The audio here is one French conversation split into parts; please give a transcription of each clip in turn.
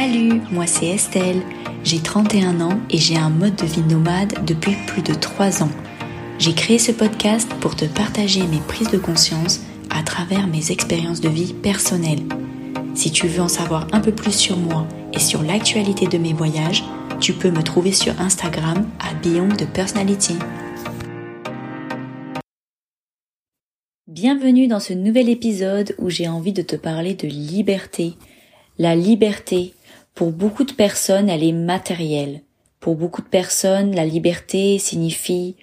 Salut, moi c'est Estelle. J'ai 31 ans et j'ai un mode de vie nomade depuis plus de 3 ans. J'ai créé ce podcast pour te partager mes prises de conscience à travers mes expériences de vie personnelles. Si tu veux en savoir un peu plus sur moi et sur l'actualité de mes voyages, tu peux me trouver sur Instagram à Beyond de Personality. Bienvenue dans ce nouvel épisode où j'ai envie de te parler de liberté. La liberté, pour beaucoup de personnes, elle est matérielle. Pour beaucoup de personnes, la liberté signifie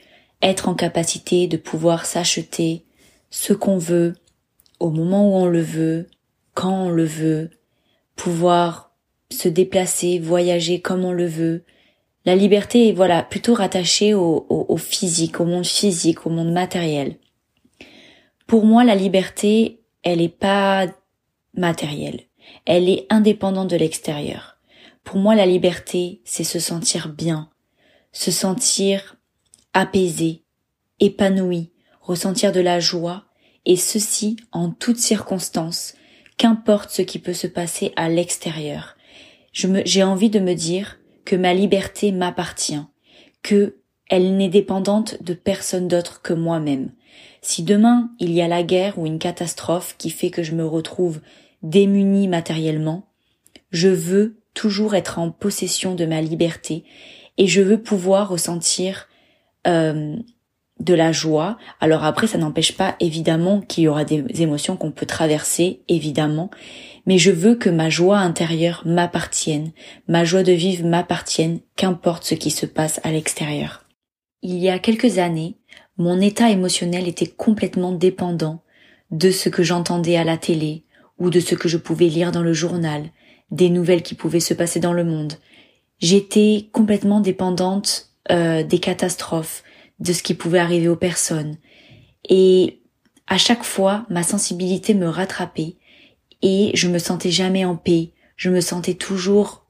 être en capacité de pouvoir s'acheter ce qu'on veut, au moment où on le veut, quand on le veut, pouvoir se déplacer, voyager comme on le veut. La liberté est voilà plutôt rattachée au, au physique, au monde physique, au monde matériel. Pour moi, la liberté, elle n'est pas matérielle. Elle est indépendante de l'extérieur. Pour moi, la liberté, c'est se sentir bien, se sentir apaisé, épanoui, ressentir de la joie, et ceci en toutes circonstances, qu'importe ce qui peut se passer à l'extérieur. j'ai envie de me dire que ma liberté m'appartient, que elle n'est dépendante de personne d'autre que moi-même. Si demain il y a la guerre ou une catastrophe qui fait que je me retrouve démunie matériellement, je veux toujours être en possession de ma liberté et je veux pouvoir ressentir euh, de la joie. Alors après, ça n'empêche pas évidemment qu'il y aura des émotions qu'on peut traverser, évidemment, mais je veux que ma joie intérieure m'appartienne, ma joie de vivre m'appartienne, qu'importe ce qui se passe à l'extérieur. Il y a quelques années, mon état émotionnel était complètement dépendant de ce que j'entendais à la télé ou de ce que je pouvais lire dans le journal, des nouvelles qui pouvaient se passer dans le monde. J'étais complètement dépendante euh, des catastrophes, de ce qui pouvait arriver aux personnes. Et à chaque fois, ma sensibilité me rattrapait et je me sentais jamais en paix. Je me sentais toujours,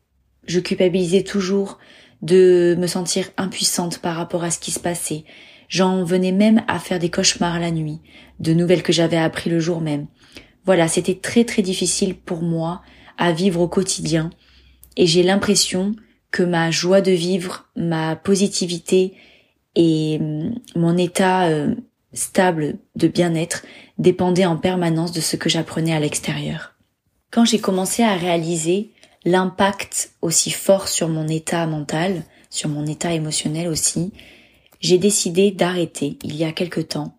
je culpabilisais toujours de me sentir impuissante par rapport à ce qui se passait. J'en venais même à faire des cauchemars la nuit, de nouvelles que j'avais appris le jour même. Voilà, c'était très très difficile pour moi à vivre au quotidien. Et j'ai l'impression que ma joie de vivre, ma positivité et hum, mon état euh, stable de bien-être dépendaient en permanence de ce que j'apprenais à l'extérieur. Quand j'ai commencé à réaliser l'impact aussi fort sur mon état mental, sur mon état émotionnel aussi, j'ai décidé d'arrêter il y a quelque temps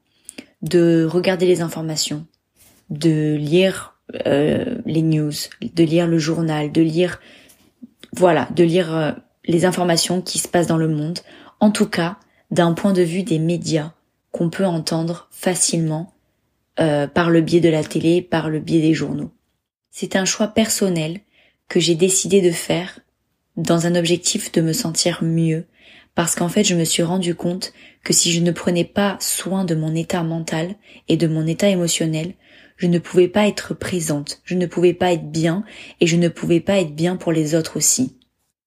de regarder les informations, de lire euh, les news, de lire le journal, de lire, voilà, de lire euh, les informations qui se passent dans le monde. En tout cas, d'un point de vue des médias qu'on peut entendre facilement euh, par le biais de la télé, par le biais des journaux. C'est un choix personnel que j'ai décidé de faire dans un objectif de me sentir mieux, parce qu'en fait je me suis rendu compte que si je ne prenais pas soin de mon état mental et de mon état émotionnel, je ne pouvais pas être présente, je ne pouvais pas être bien et je ne pouvais pas être bien pour les autres aussi.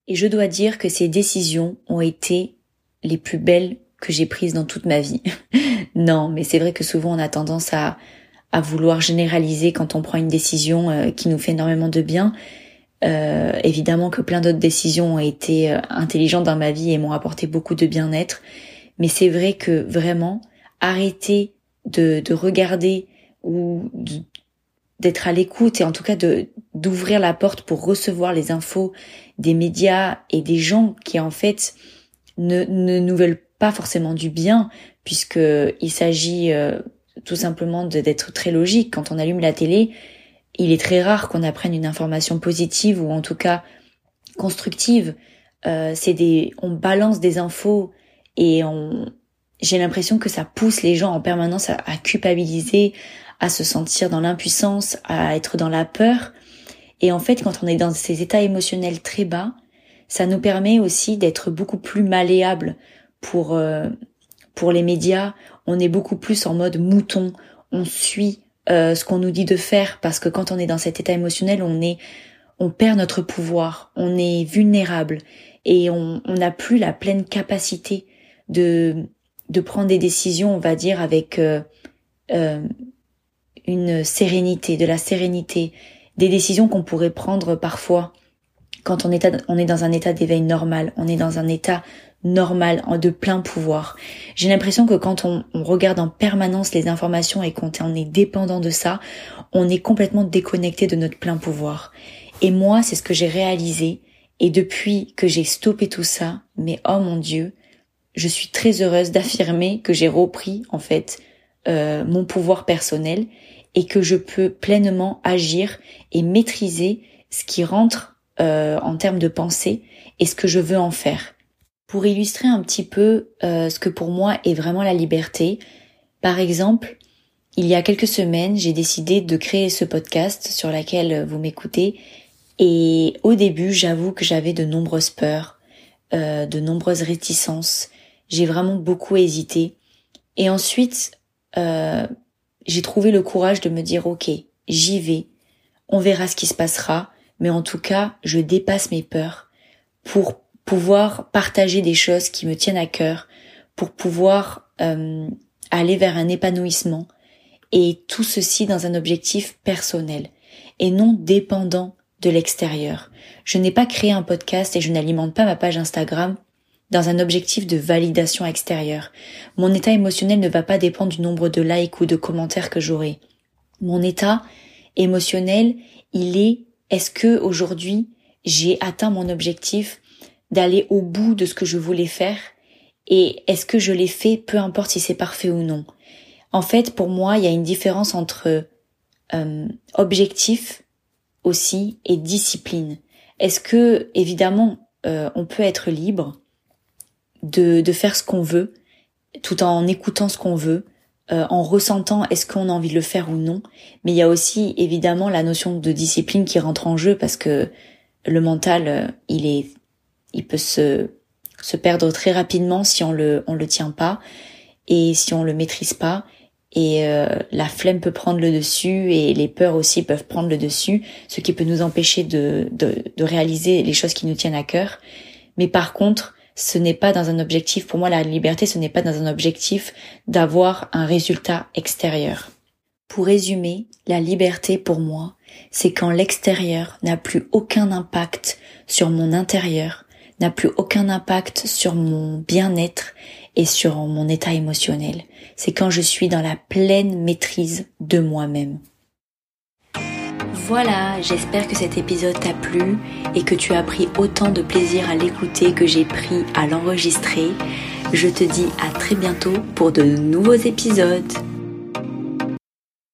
Et je dois dire que ces décisions ont été les plus belles que j'ai prises dans toute ma vie. non, mais c'est vrai que souvent on a tendance à, à vouloir généraliser quand on prend une décision euh, qui nous fait énormément de bien. Euh, évidemment que plein d'autres décisions ont été euh, intelligentes dans ma vie et m'ont apporté beaucoup de bien-être. Mais c'est vrai que vraiment, arrêter de, de regarder ou d'être à l'écoute et en tout cas de d'ouvrir la porte pour recevoir les infos des médias et des gens qui en fait ne, ne nous veulent pas forcément du bien puisque il s'agit euh, tout simplement d'être très logique. Quand on allume la télé il est très rare qu'on apprenne une information positive ou en tout cas constructive. Euh, c'est des on balance des infos et on j'ai l'impression que ça pousse les gens en permanence à, culpabiliser, à se sentir dans l'impuissance, à être dans la peur. Et en fait, quand on est dans ces états émotionnels très bas, ça nous permet aussi d'être beaucoup plus malléable pour euh, pour les médias. On est beaucoup plus en mode mouton. On suit euh, ce qu'on nous dit de faire parce que quand on est dans cet état émotionnel, on est on perd notre pouvoir, on est vulnérable et on n'a plus la pleine capacité de de prendre des décisions, on va dire avec euh, euh une sérénité, de la sérénité, des décisions qu'on pourrait prendre parfois quand on est, on est dans un état d'éveil normal, on est dans un état normal, de plein pouvoir. J'ai l'impression que quand on, regarde en permanence les informations et qu'on est dépendant de ça, on est complètement déconnecté de notre plein pouvoir. Et moi, c'est ce que j'ai réalisé. Et depuis que j'ai stoppé tout ça, mais oh mon Dieu, je suis très heureuse d'affirmer que j'ai repris en fait euh, mon pouvoir personnel et que je peux pleinement agir et maîtriser ce qui rentre euh, en termes de pensée et ce que je veux en faire. Pour illustrer un petit peu euh, ce que pour moi est vraiment la liberté, par exemple, il y a quelques semaines, j'ai décidé de créer ce podcast sur lequel vous m'écoutez et au début, j'avoue que j'avais de nombreuses peurs, euh, de nombreuses réticences. J'ai vraiment beaucoup hésité. Et ensuite, euh, j'ai trouvé le courage de me dire, OK, j'y vais. On verra ce qui se passera. Mais en tout cas, je dépasse mes peurs pour pouvoir partager des choses qui me tiennent à cœur, pour pouvoir euh, aller vers un épanouissement. Et tout ceci dans un objectif personnel et non dépendant de l'extérieur. Je n'ai pas créé un podcast et je n'alimente pas ma page Instagram dans un objectif de validation extérieure. Mon état émotionnel ne va pas dépendre du nombre de likes ou de commentaires que j'aurai. Mon état émotionnel, il est est-ce que aujourd'hui j'ai atteint mon objectif d'aller au bout de ce que je voulais faire et est-ce que je l'ai fait peu importe si c'est parfait ou non. En fait, pour moi, il y a une différence entre euh, objectif aussi et discipline. Est-ce que évidemment euh, on peut être libre de, de faire ce qu'on veut tout en écoutant ce qu'on veut, euh, en ressentant est-ce qu'on a envie de le faire ou non. Mais il y a aussi évidemment la notion de discipline qui rentre en jeu parce que le mental, euh, il est, il peut se se perdre très rapidement si on le on le tient pas et si on le maîtrise pas et euh, la flemme peut prendre le dessus et les peurs aussi peuvent prendre le dessus, ce qui peut nous empêcher de, de, de réaliser les choses qui nous tiennent à cœur. Mais par contre, ce n'est pas dans un objectif, pour moi la liberté, ce n'est pas dans un objectif d'avoir un résultat extérieur. Pour résumer, la liberté pour moi, c'est quand l'extérieur n'a plus aucun impact sur mon intérieur, n'a plus aucun impact sur mon bien-être et sur mon état émotionnel. C'est quand je suis dans la pleine maîtrise de moi-même. Voilà, j'espère que cet épisode t'a plu et que tu as pris autant de plaisir à l'écouter que j'ai pris à l'enregistrer. Je te dis à très bientôt pour de nouveaux épisodes.